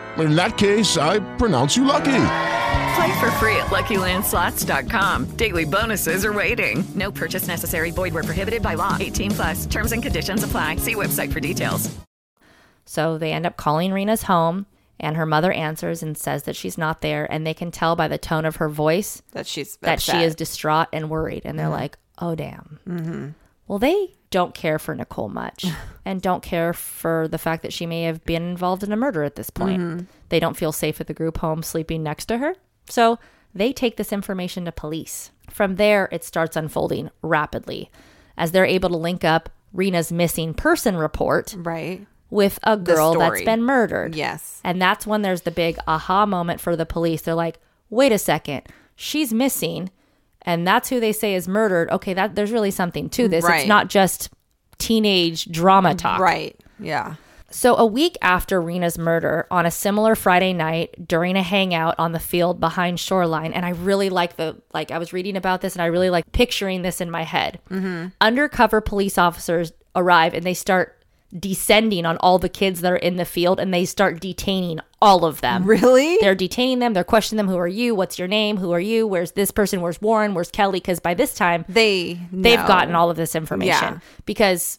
Speaker 5: In that case, I pronounce you lucky.
Speaker 6: Play for free at LuckyLandSlots.com. Daily bonuses are waiting.
Speaker 7: No purchase necessary. Void were prohibited by law. 18 plus. Terms and conditions apply. See website for details.
Speaker 4: So they end up calling Reena's home, and her mother answers and says that she's not there. And they can tell by the tone of her voice
Speaker 3: that she's
Speaker 4: that she is distraught and worried. And they're like, oh, damn. Mm-hmm. Well, they don't care for Nicole much and don't care for the fact that she may have been involved in a murder at this point. Mm-hmm. They don't feel safe at the group home sleeping next to her. So They take this information to police. From there, it starts unfolding rapidly as they're able to link up Reena's missing person report
Speaker 3: Right.
Speaker 4: with a girl that's been murdered.
Speaker 3: Yes.
Speaker 4: And that's when there's the big aha moment for the police. They're like, wait a second, she's missing. And that's who they say is murdered. Okay, that there's really something to this.
Speaker 3: Right.
Speaker 4: It's not just teenage drama talk.
Speaker 3: Right. Yeah.
Speaker 4: So, a week after Reena's murder, on a similar Friday night during a hangout on the field behind Shoreline, and I really like the like I was reading about this and I really like picturing this in my head. Mm-hmm. Undercover police officers arrive and they start descending on all the kids that are in the field and they start detaining all of them.
Speaker 3: Really?
Speaker 4: They're detaining them. They're questioning them. Who are you? What's your name? Who are you? Where's this person? Where's Warren? Where's Kelly? Because by this time,
Speaker 3: They
Speaker 4: they've gotten all of this information
Speaker 3: Yeah.
Speaker 4: because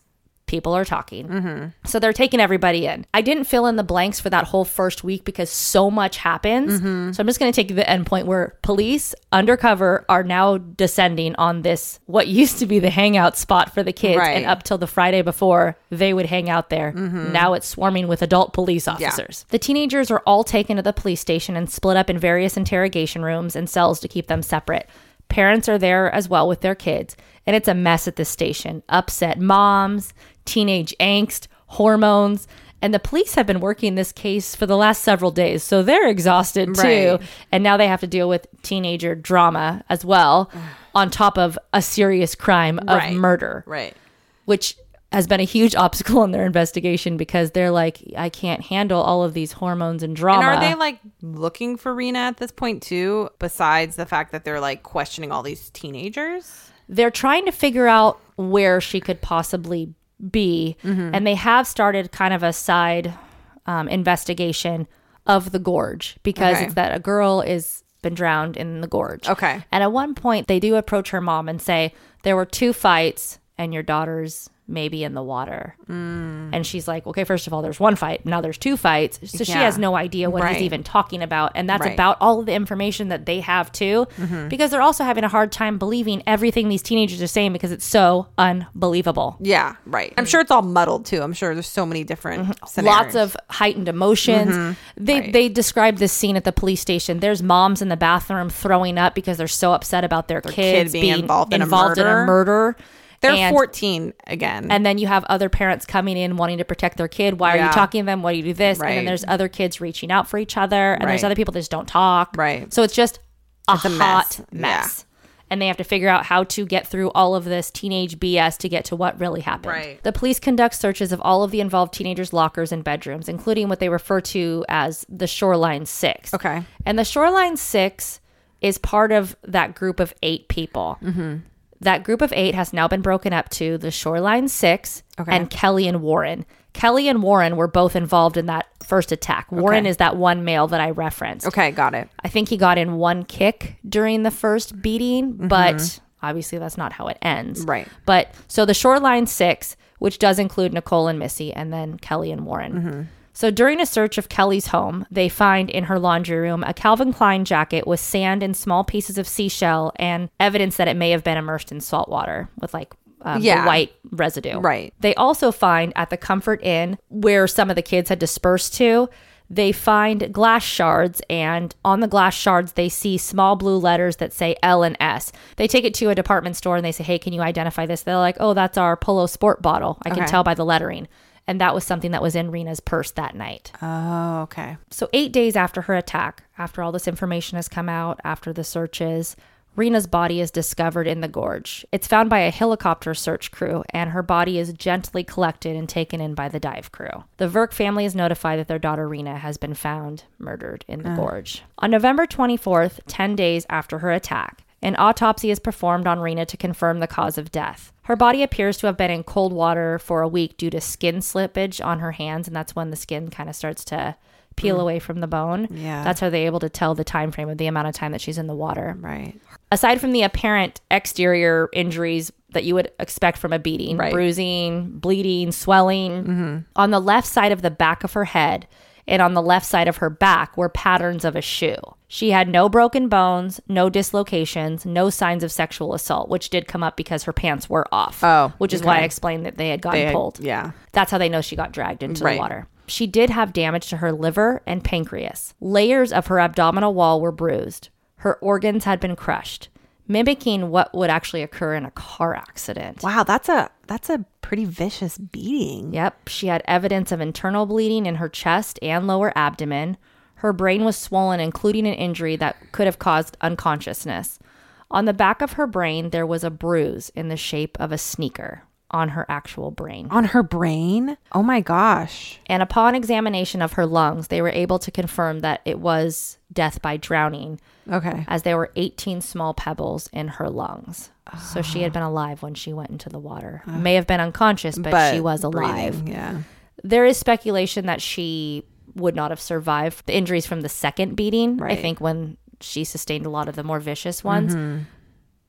Speaker 4: people are talking. Mm-hmm. So they're taking everybody in. I didn't fill in the blanks for that whole first week because so much happens. Mm-hmm. So I'm just going to take the end point where police undercover are now descending on this, what used to be the hangout spot for the kids.
Speaker 3: Right.
Speaker 4: And up till the Friday before, they would hang out there. Mm-hmm. Now it's swarming with adult police officers. The teenagers are all taken to the police station and split up in various interrogation rooms and cells to keep them separate. Parents are there as well with their kids, and it's a mess at the station. Upset moms, teenage angst, hormones, and the police have been working this case for the last several days, so they're exhausted too.
Speaker 3: Right.
Speaker 4: And now they have to deal with teenager drama as well, on top of a serious crime of
Speaker 3: Right.
Speaker 4: murder
Speaker 3: Right.
Speaker 4: which has been a huge obstacle in their investigation because they're like, I can't handle all of these hormones and drama.
Speaker 3: And are they like looking for Reena at this point too? Besides the fact that they're like questioning all these teenagers.
Speaker 4: they're trying to figure out where she could possibly be,
Speaker 3: Mm-hmm.
Speaker 4: and they have started kind of a side um, investigation of the gorge because
Speaker 3: Okay.
Speaker 4: it's that a girl is been drowned in the gorge.
Speaker 3: Okay.
Speaker 4: And at one point, they do approach her mom and say there were two fights, and your daughter's maybe in the water.
Speaker 3: Mm.
Speaker 4: And she's like, okay, first of all, there's one fight. Now there's two fights. So she has no idea what
Speaker 3: Right.
Speaker 4: he's even talking about. And that's
Speaker 3: Right. Mm-hmm.
Speaker 4: about all of the information that they have too, because they're also having a hard time believing everything these teenagers are saying because it's so unbelievable.
Speaker 3: Yeah, right. I'm sure it's all muddled too. I'm sure there's so many different
Speaker 4: Mm-hmm. Lots of heightened emotions. They
Speaker 3: Right.
Speaker 4: they described this scene at the police station. There's moms in the bathroom throwing up because they're so upset about their,
Speaker 3: kid
Speaker 4: kids
Speaker 3: being involved in a
Speaker 4: in a murder.
Speaker 3: They're
Speaker 4: And-
Speaker 3: 14 again.
Speaker 4: And then you have other parents coming in wanting to protect their kid. Why are
Speaker 3: Yeah.
Speaker 4: you talking to them? Why do you do this? And then there's other kids reaching out for each other. And there's other people that just don't talk.
Speaker 3: Right.
Speaker 4: So it's just a
Speaker 3: It's a
Speaker 4: hot
Speaker 3: mess.
Speaker 4: mess. And they have to figure out how to get through all of this teenage BS to get to what really happened.
Speaker 3: Right.
Speaker 4: The police conduct searches of all of the involved teenagers' lockers and bedrooms, including what they refer to as the Shoreline Six.
Speaker 3: Okay.
Speaker 4: And the Shoreline Six is part of that group of eight people. Mm-hmm. That group of eight has now been broken up to the Shoreline Six
Speaker 3: Okay.
Speaker 4: and Kelly and Warren. Kelly and Warren were both involved in that first attack. Warren
Speaker 3: Okay.
Speaker 4: is that one male that I referenced.
Speaker 3: okay, got it.
Speaker 4: I think he got in one kick during the first beating, but obviously that's not how it ends.
Speaker 3: Mm-hmm. Right.
Speaker 4: But so the Shoreline Six, which does include Nicole and Missy, and then Kelly and Warren.
Speaker 3: Mm-hmm.
Speaker 4: So during a search of Kelly's home, they find in her laundry room a Calvin Klein jacket with sand and small pieces of seashell and evidence that it may have been immersed in salt water with like um,
Speaker 3: Yeah.
Speaker 4: white residue.
Speaker 3: Right.
Speaker 4: They also find at the Comfort Inn, where some of the kids had dispersed to, they find glass shards, and on the glass shards, they see small blue letters that say L and S. They take it to a department store and they say, Hey, can you identify this? They're like, Oh, that's our Polo Sport bottle. I can
Speaker 3: Okay.
Speaker 4: tell by the lettering. And that was something that was in Reena's purse that night.
Speaker 3: Oh, okay.
Speaker 4: So, eight days after her attack, after all this information has come out, after the searches, Reena's body is discovered in the gorge. It's found by a helicopter search crew, and her body is gently collected and taken in by the dive crew. The Virk family is notified that their daughter Reena has been found murdered in the mm. gorge. On November 24th, 10 days after her attack, an autopsy is performed on Reena to confirm the cause of death. Her body appears to have been in cold water for a week due to skin slippage on her hands, and that's when the skin kind of starts to peel hmm. away from the bone.
Speaker 3: Yeah.
Speaker 4: That's how they're able to tell the time frame of the amount of time that she's in the water.
Speaker 3: Right.
Speaker 4: Aside from the apparent exterior injuries that you would expect from a beating,
Speaker 3: Right.
Speaker 4: bruising, bleeding, swelling, mm-hmm. on the left side of the back of her head and on the left side of her back were patterns of a shoe. She had no broken bones, no dislocations, no signs of sexual assault, which did come up because her pants were off.
Speaker 3: Oh,
Speaker 4: which is why I explained that they had gotten
Speaker 3: They had-
Speaker 4: pulled.
Speaker 3: yeah.
Speaker 4: That's how they know she got dragged into
Speaker 3: Right.
Speaker 4: the water. She did have damage to her liver and pancreas. Layers of her abdominal wall were bruised. Her organs had been crushed, mimicking what would actually occur in a car accident.
Speaker 3: Wow, that's a that's a pretty vicious beating.
Speaker 4: Yep, she had evidence of internal bleeding in her chest and lower abdomen. Her brain was swollen, including an injury that could have caused unconsciousness. On the back of her brain, there was a bruise in the shape of a sneaker on her actual brain.
Speaker 3: On her brain? Oh my gosh.
Speaker 4: And upon examination of her lungs, they were able to confirm that it was death by drowning,
Speaker 3: Okay.
Speaker 4: as there were 18 small pebbles in her lungs. So she
Speaker 3: Ah.
Speaker 4: had been alive when she went into the water. May have been unconscious, but, she was alive.
Speaker 3: breathing, Yeah.
Speaker 4: There is speculation that she would not have survived the injuries from the second beating. I think when she sustained a lot of the more vicious ones.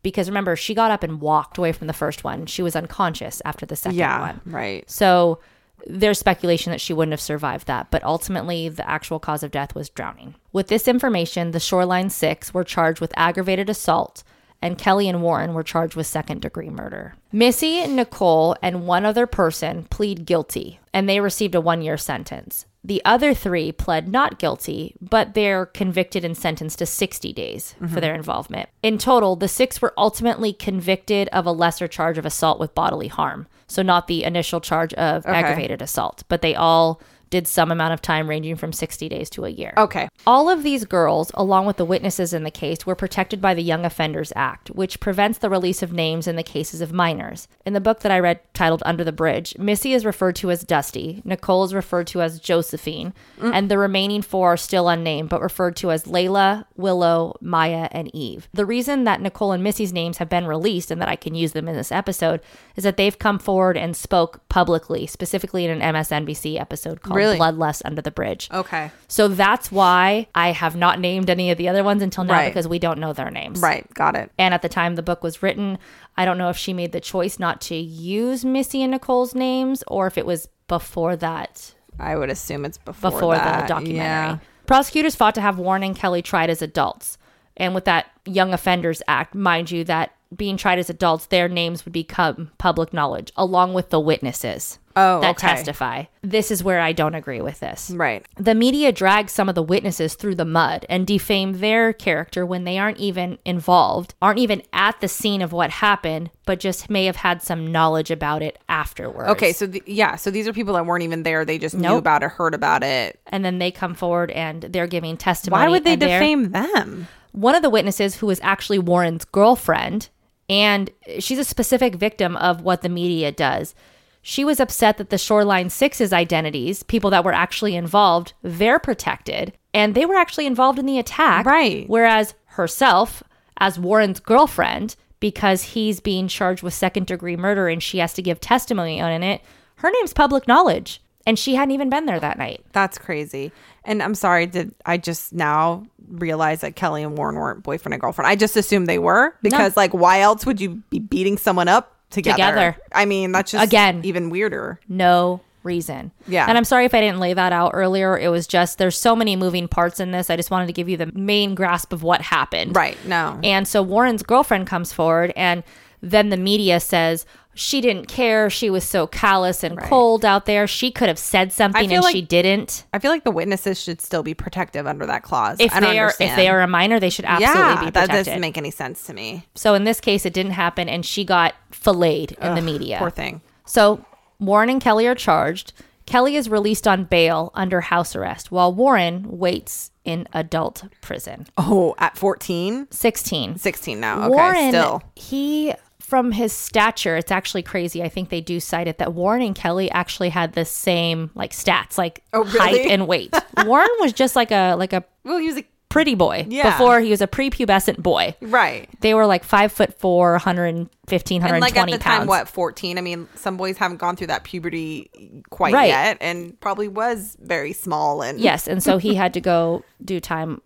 Speaker 4: Because remember, she got up and walked away from the first one. She was unconscious after the second
Speaker 3: Yeah.
Speaker 4: one.
Speaker 3: Right.
Speaker 4: So there's speculation that she wouldn't have survived that, but ultimately the actual cause of death was drowning. With this information, the Shoreline Six were charged with aggravated assault, and Kelly and Warren were charged with second degree murder. Missy, Nicole, and one other person plead guilty, and they received a one year sentence. The other three pled not guilty, but they're convicted and sentenced to 60 days for their involvement. In total, the six were ultimately convicted of a lesser charge of assault with bodily harm. So, not the initial charge of aggravated assault, but they all did some amount of time ranging from 60 days to a year.
Speaker 3: Okay.
Speaker 4: All of these girls, along with the witnesses in the case, were protected by the Young Offenders Act, which prevents the release of names in the cases of minors. In the book that I read titled Under the Bridge, Missy is referred to as Dusty, Nicole is referred to as Josephine, mm. and the remaining four are still unnamed but referred to as Layla, Willow, Maya, and Eve. The reason that Nicole and Missy's names have been released and that I can use them in this episode is that they've come forward and spoke publicly, specifically in an MSNBC episode called
Speaker 3: Really?
Speaker 4: Bloodlust Under the Bridge.
Speaker 3: Okay.
Speaker 4: So that's why I have not named any of the other ones until now
Speaker 3: Right.
Speaker 4: because we don't know their names.
Speaker 3: Right. Got it.
Speaker 4: And at the time the book was written, I don't know if she made the choice not to use Missy and Nicole's names or if it was before that,
Speaker 3: I would assume it's before
Speaker 4: before the
Speaker 3: that.
Speaker 4: documentary.
Speaker 3: Yeah.
Speaker 4: Prosecutors fought to have Warren and Kelly tried as adults. And with that Young Offenders Act, mind you, that being tried as adults, their names would become public knowledge along with the witnesses
Speaker 3: Oh,
Speaker 4: that
Speaker 3: okay.
Speaker 4: testify. This is where I don't agree with this.
Speaker 3: Right.
Speaker 4: The media drags some of the witnesses through the mud and defame their character when they aren't even involved, aren't even at the scene of what happened, but just may have had some knowledge about it afterwards.
Speaker 3: Okay. So the, yeah. So these are people that weren't even there. They just knew about it, heard about it.
Speaker 4: and then they come forward and they're giving testimony.
Speaker 3: Why would they defame them?
Speaker 4: One of the witnesses, who was actually Warren's girlfriend, and she's a specific victim of what the media does. She was upset that the Shoreline Six's identities, people that were actually involved, they're protected, and they were actually involved in the attack.
Speaker 3: Right.
Speaker 4: Whereas herself, as Warren's girlfriend, because he's being charged with second degree murder and she has to give testimony on it, her name's public knowledge. And she hadn't even been there that night.
Speaker 3: That's crazy. And I'm sorry, did I just now realize that Kelly and Warren weren't boyfriend and girlfriend? I just assumed they were because, like, why else would you be beating someone up together?
Speaker 4: Together.
Speaker 3: I mean, that's just
Speaker 4: Again.
Speaker 3: even weirder.
Speaker 4: no reason.
Speaker 3: Yeah.
Speaker 4: And I'm sorry if I didn't lay that out earlier. It was just there's so many moving parts in this. I just wanted to give you the main grasp of what happened.
Speaker 3: Right. No.
Speaker 4: And so Warren's girlfriend comes forward and then the media says she didn't care. She was so callous and cold out there. She could have said something and
Speaker 3: like-
Speaker 4: she didn't.
Speaker 3: I feel like the witnesses should still be protective under that clause.
Speaker 4: If
Speaker 3: I don't
Speaker 4: they are if they are a minor, they should absolutely
Speaker 3: yeah,
Speaker 4: be
Speaker 3: that
Speaker 4: protected.
Speaker 3: doesn't make any sense to me.
Speaker 4: so in this case it didn't happen and she got filleted in the media.
Speaker 3: Poor thing.
Speaker 4: So Warren and Kelly are charged. Kelly is released on bail under house arrest, while Warren waits in adult prison.
Speaker 3: Oh, at 14?
Speaker 4: 16.
Speaker 3: 16 now. Okay,
Speaker 4: Warren,
Speaker 3: still.
Speaker 4: he, from his stature, it's actually crazy. I think they do cite it that Warren and Kelly actually had the same like stats, like
Speaker 3: Oh, really?
Speaker 4: height and weight. Warren was just like a like a
Speaker 3: Well, he was a
Speaker 4: pretty boy
Speaker 3: Yeah.
Speaker 4: before he was a prepubescent boy.
Speaker 3: right.
Speaker 4: They were like five foot four, 115,
Speaker 3: And
Speaker 4: 120
Speaker 3: like at the
Speaker 4: pounds.
Speaker 3: time, what, 14? I mean, some boys haven't gone through that puberty quite
Speaker 4: Right.
Speaker 3: yet and probably was very small. And
Speaker 4: Yes, and so he had to go do time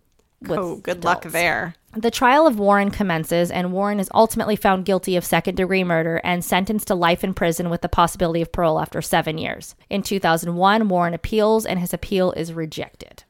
Speaker 4: oh, with
Speaker 3: oh, good luck there.
Speaker 4: The trial of Warren commences, and Warren is ultimately found guilty of second degree murder and sentenced to life in prison with the possibility of parole after seven years. In 2001, Warren appeals, and his appeal is rejected.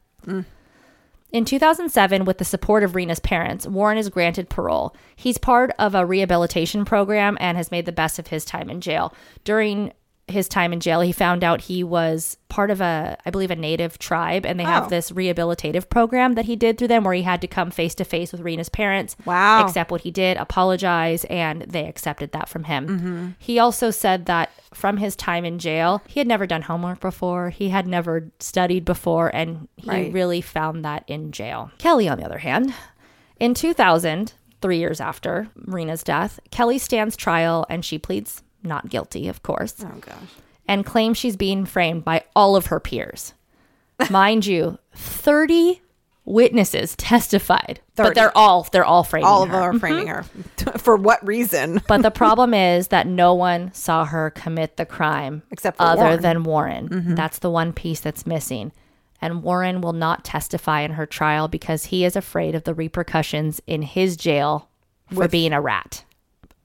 Speaker 4: In 2007, with the support of Reena's parents, Warren is granted parole. He's part of a rehabilitation program and has made the best of his time in jail. During his time in jail, he found out he was part of a, I believe, a native tribe, and they
Speaker 3: Oh.
Speaker 4: have this rehabilitative program that he did through them where he had to come face to face with Reena's parents.
Speaker 3: Wow.
Speaker 4: Accept what he did, apologize, and they accepted that from him.
Speaker 3: Mm-hmm.
Speaker 4: He also said that from his time in jail, he had never done homework before, he had never studied before, and he
Speaker 3: Right.
Speaker 4: really found that in jail. Kelly, on the other hand, in 2000, three years after Reena's death, Kelly stands trial and she pleads not guilty, of course,
Speaker 3: Oh gosh.
Speaker 4: and claims she's being framed by all of her peers. Mind you, 30 witnesses testified,
Speaker 3: 30.
Speaker 4: but they're all they're all framing
Speaker 3: All of
Speaker 4: her.
Speaker 3: them are framing her. For what reason?
Speaker 4: But the problem is that no one saw her commit the crime
Speaker 3: Except for
Speaker 4: other
Speaker 3: Warren. Mm-hmm.
Speaker 4: than Warren. That's the one piece that's missing. And Warren will not testify in her trial because he is afraid of the repercussions in his jail for
Speaker 3: With-
Speaker 4: being a rat.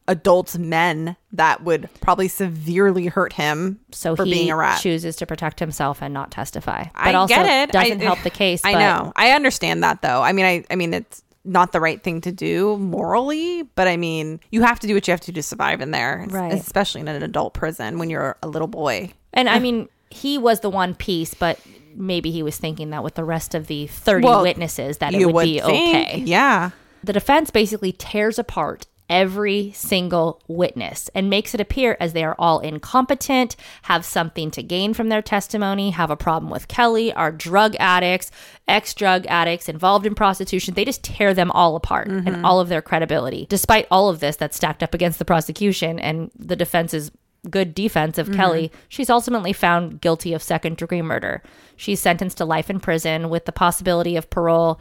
Speaker 3: Adult men that would probably severely hurt him
Speaker 4: So
Speaker 3: for
Speaker 4: he
Speaker 3: being a rat.
Speaker 4: chooses to protect himself and not testify. But
Speaker 3: I
Speaker 4: also
Speaker 3: get it.
Speaker 4: doesn't
Speaker 3: I,
Speaker 4: help the case.
Speaker 3: I
Speaker 4: but
Speaker 3: know. I understand that though. I mean, I, I mean, it's not the right thing to do morally, but I mean, you have to do what you have to do to survive in there,
Speaker 4: Right.
Speaker 3: Especially in an adult prison when you're a little boy.
Speaker 4: And I mean, he was the one piece, but maybe he was thinking that with the rest of the 30
Speaker 3: Well,
Speaker 4: witnesses that it
Speaker 3: you
Speaker 4: would, be
Speaker 3: think,
Speaker 4: okay.
Speaker 3: Yeah.
Speaker 4: The defense basically tears apart every single witness and makes it appear as they are all incompetent, have something to gain from their testimony, have a problem with Kelly, are drug addicts, ex drug addicts involved in prostitution. They just tear them all apart and mm-hmm. all of their credibility. Despite all of this that's stacked up against the prosecution and the defense's good defense of mm-hmm. Kelly, she's ultimately found guilty of second degree murder. She's sentenced to life in prison with the possibility of parole.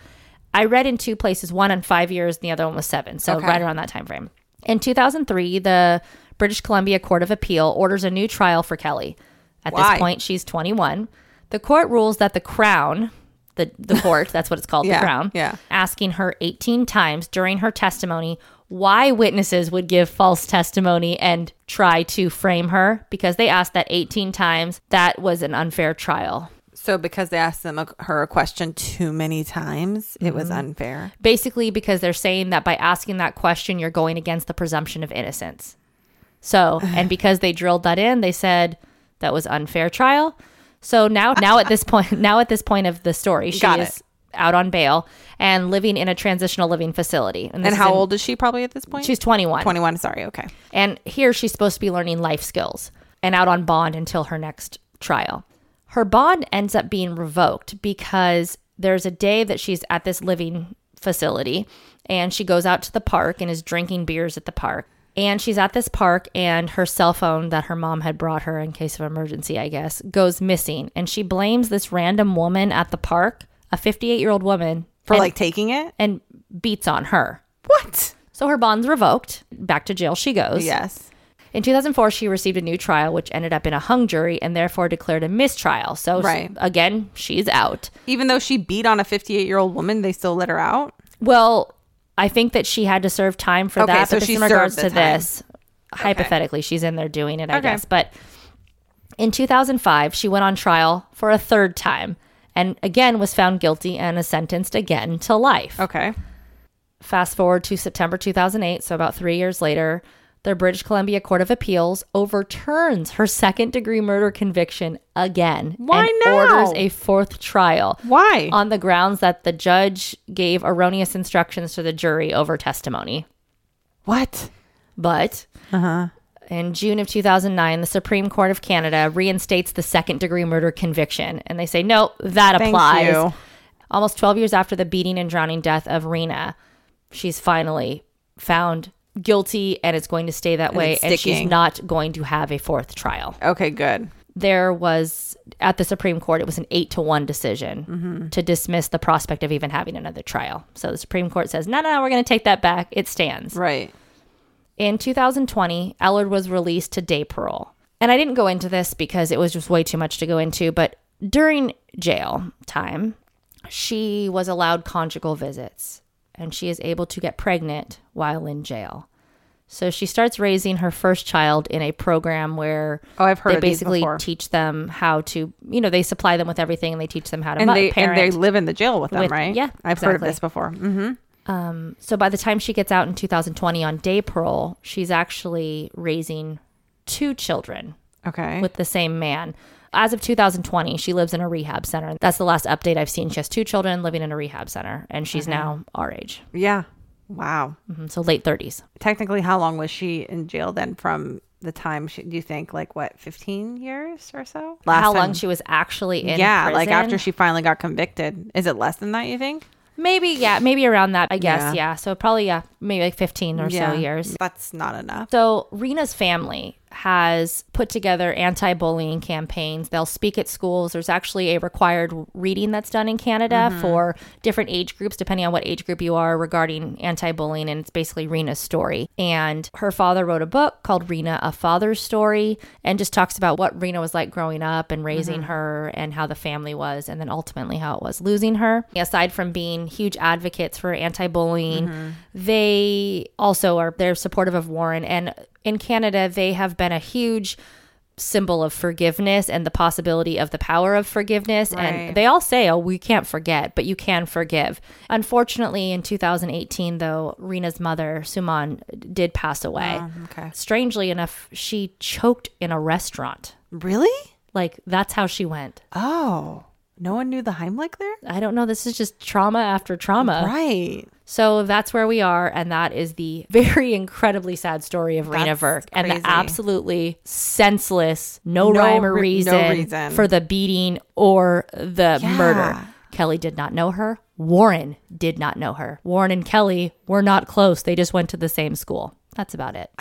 Speaker 4: I read in two places, one on five years, and the other one was seven. So
Speaker 3: Okay.
Speaker 4: right around that time frame. In 2003, the British Columbia Court of Appeal orders a new trial for Kelly. At
Speaker 3: Why?
Speaker 4: this point, she's 21. The court rules that the Crown, the the court, that's what it's called,
Speaker 3: Yeah,
Speaker 4: the Crown,
Speaker 3: yeah.
Speaker 4: asking her 18 times during her testimony why witnesses would give false testimony and try to frame her because they asked that 18 times. That was an unfair trial.
Speaker 3: So because they asked them a, her a question too many times, it
Speaker 4: Mm-hmm.
Speaker 3: was unfair.
Speaker 4: basically because they're saying that by asking that question you're going against the presumption of innocence so and because they drilled that in they said that was unfair trial so now now at this point now at this point of the story she
Speaker 3: Got
Speaker 4: is
Speaker 3: it.
Speaker 4: out on bail and living in a transitional living facility
Speaker 3: And
Speaker 4: is
Speaker 3: how
Speaker 4: in-
Speaker 3: old is she probably at this point?
Speaker 4: she's 21
Speaker 3: 21. Sorry. Okay.
Speaker 4: and here she's supposed to be learning life skills and out on bond until her next trial. Her bond ends up being revoked because there's a day that she's at this living facility and she goes out to the park and is drinking beers at the park. And she's at this park and her cell phone that her mom had brought her in case of emergency, I guess, goes missing. And she blames this random woman at the park, a 58 year old woman,
Speaker 3: For
Speaker 4: and-
Speaker 3: like taking it?
Speaker 4: and beats on her.
Speaker 3: What?
Speaker 4: So her bond's revoked. Back to jail she goes.
Speaker 3: Yes.
Speaker 4: In 2004, she received a new trial, which ended up in a hung jury and therefore declared a mistrial. So,
Speaker 3: Right.
Speaker 4: again, she's out.
Speaker 3: Even though she beat on a 58 year old woman, they still let her out.
Speaker 4: Well, I think that she had to serve time for
Speaker 3: Okay,
Speaker 4: that.
Speaker 3: so
Speaker 4: but
Speaker 3: she
Speaker 4: in regards to
Speaker 3: time.
Speaker 4: this, hypothetically, she's in there doing it, I
Speaker 3: Okay.
Speaker 4: guess. But in 2005, she went on trial for a third time and again was found guilty and is sentenced again to life.
Speaker 3: Okay.
Speaker 4: Fast forward to September 2008, so about three years later, the British Columbia Court of Appeals overturns her second degree murder conviction again
Speaker 3: Why
Speaker 4: and
Speaker 3: now?
Speaker 4: orders a fourth trial.
Speaker 3: Why?
Speaker 4: On the grounds that the judge gave erroneous instructions to the jury over testimony.
Speaker 3: What?
Speaker 4: But uh-huh. in June of 2009, the Supreme Court of Canada reinstates the second degree murder conviction. And they say, no, that applies. Almost 12 years after the beating and drowning death of Reena, she's finally found guilty and it's going to stay that
Speaker 3: And
Speaker 4: way. And she's not going to have a fourth trial.
Speaker 3: Okay, good.
Speaker 4: There was, at the Supreme Court, it was an eight to one decision
Speaker 3: Mm-hmm.
Speaker 4: to dismiss the prospect of even having another trial. So the Supreme Court says, no, no, no, we're going to take that back. It stands.
Speaker 3: Right.
Speaker 4: In 2020, Ellard was released to day parole. And I didn't go into this because it was just way too much to go into, but during jail time, she was allowed conjugal visits and she is able to get pregnant while in jail. So she starts raising her first child in a program where
Speaker 3: Oh, I've heard
Speaker 4: they basically teach them how to, you know, they supply them with everything and they teach them how to
Speaker 3: And they
Speaker 4: parent.
Speaker 3: and they live in the jail with them,
Speaker 4: With-
Speaker 3: right?
Speaker 4: yeah,
Speaker 3: I've heard of this before. hmm
Speaker 4: So by the time she gets out in 2020 on day parole, she's actually raising two children
Speaker 3: Okay.
Speaker 4: with the same man. As of 2020, she lives in a rehab center. That's the last update I've seen. She has two children living in a rehab center, and she's now our age.
Speaker 3: Yeah. Wow.
Speaker 4: Mhm, So late 30s.
Speaker 3: Technically, how long was she in jail then from the time she, do you think like what, 15 years or so?
Speaker 4: How long she was actually in
Speaker 3: Yeah, like after she finally got convicted. Is it less than that, you think?
Speaker 4: Maybe, yeah, maybe around that, I guess.
Speaker 3: Yeah.
Speaker 4: Yeah. So probably, yeah, maybe like 15 or so years.
Speaker 3: That's not enough.
Speaker 4: So Reena's family has put together anti-bullying campaigns. They'll speak at schools. There's actually a required reading that's done in Canada
Speaker 3: Mm-hmm.
Speaker 4: for different age groups, depending on what age group you are, regarding anti-bullying, and it's basically Reena's story. And her father wrote a book called Reena: A Father's Story, and just talks about what Reena was like growing up and raising
Speaker 3: Mm-hmm.
Speaker 4: her, and how the family was, and then ultimately how it was losing her. Aside from being huge advocates for anti-bullying,
Speaker 3: Mm-hmm.
Speaker 4: they also are they're supportive of Warren and in Canada they have been a huge symbol of forgiveness and the possibility of the power of forgiveness
Speaker 3: Right.
Speaker 4: and they all say oh we can't forget but you can forgive unfortunately in 2018 though Reena's mother Suman did pass away
Speaker 3: Oh, okay.
Speaker 4: strangely enough she choked in a restaurant
Speaker 3: Really?
Speaker 4: like that's how she went
Speaker 3: Oh, no one knew the Heimlich there?
Speaker 4: I don't know this is just trauma after trauma
Speaker 3: Right.
Speaker 4: So that's where we are, and that is the very incredibly sad story of
Speaker 3: Reena
Speaker 4: Virk and the absolutely senseless, no,
Speaker 3: No
Speaker 4: rhyme or
Speaker 3: re- no
Speaker 4: reason,
Speaker 3: reason.
Speaker 4: for the beating or the
Speaker 3: Yeah.
Speaker 4: murder. Kelly did not know her. Warren did not know her. Warren and Kelly were not close. They just went to the same school. That's about it.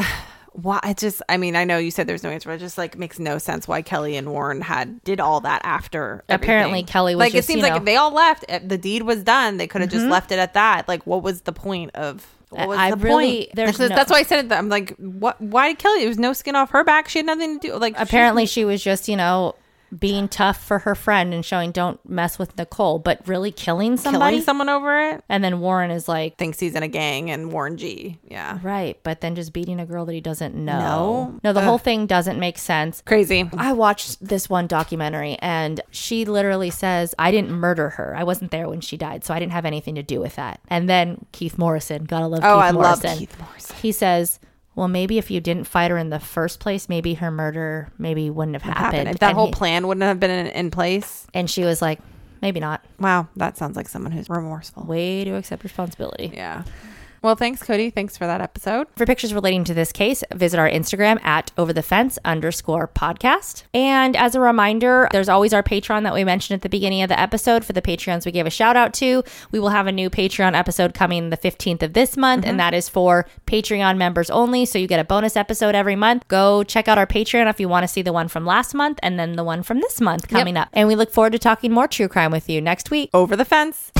Speaker 3: Why? I just, I mean, I know you said there's no answer, but it just like makes no sense why Kelly and Warren had did all that after.
Speaker 4: Apparently,
Speaker 3: everything.
Speaker 4: Kelly was
Speaker 3: like
Speaker 4: just,
Speaker 3: it seems like
Speaker 4: know-
Speaker 3: if they all left, uh, the deed was done. They could have just
Speaker 4: Mhm.
Speaker 3: left it at that. Like, what was the point of? What was
Speaker 4: I
Speaker 3: the
Speaker 4: really-
Speaker 3: point?
Speaker 4: there's
Speaker 3: that's,
Speaker 4: no-
Speaker 3: that's why I said it. I'm like, what? Why did Kelly? There was no skin off her back. She had nothing to do. Like, she-
Speaker 4: Apparently, she was just, you know, being tough for her friend and showing don't mess with Nicole, but really killing somebody.
Speaker 3: killing someone over it.
Speaker 4: And then Warren is like,
Speaker 3: Thinks he's in a gang, and Warren G. Yeah,
Speaker 4: Right, but then just beating a girl that he doesn't know.
Speaker 3: No.
Speaker 4: No, the
Speaker 3: Ugh.
Speaker 4: whole thing doesn't make sense.
Speaker 3: crazy.
Speaker 4: I watched this one documentary and she literally says, I didn't murder her. I wasn't there when she died, so I didn't have anything to do with that. And then Keith Morrison, gotta love
Speaker 3: Oh,
Speaker 4: Keith
Speaker 3: I love Keith Morrison.
Speaker 4: He says, Well, maybe if you didn't fight her in the first place, maybe her murder maybe wouldn't have happened.
Speaker 3: Happened. If that
Speaker 4: And
Speaker 3: whole
Speaker 4: he-
Speaker 3: plan wouldn't have been in, in place.
Speaker 4: and she was like, Maybe not.
Speaker 3: Wow, that sounds like someone who's remorseful.
Speaker 4: Way to accept responsibility.
Speaker 3: Yeah. Well, thanks, Cody. Thanks for that episode.
Speaker 4: For pictures relating to this case, visit our Instagram at over the fence underscore podcast. And as a reminder, there's always our Patreon that we mentioned at the beginning of the episode. For the Patreons we gave a shout out to, we will have a new Patreon episode coming the 15th of this month, and mm-hmm. that is for Patreon members only. So you get a bonus episode every month. Go check out our Patreon if you want to see the one from last month and then the one from this month coming up. And we look forward to talking more true crime with you next week.
Speaker 3: Over the fence.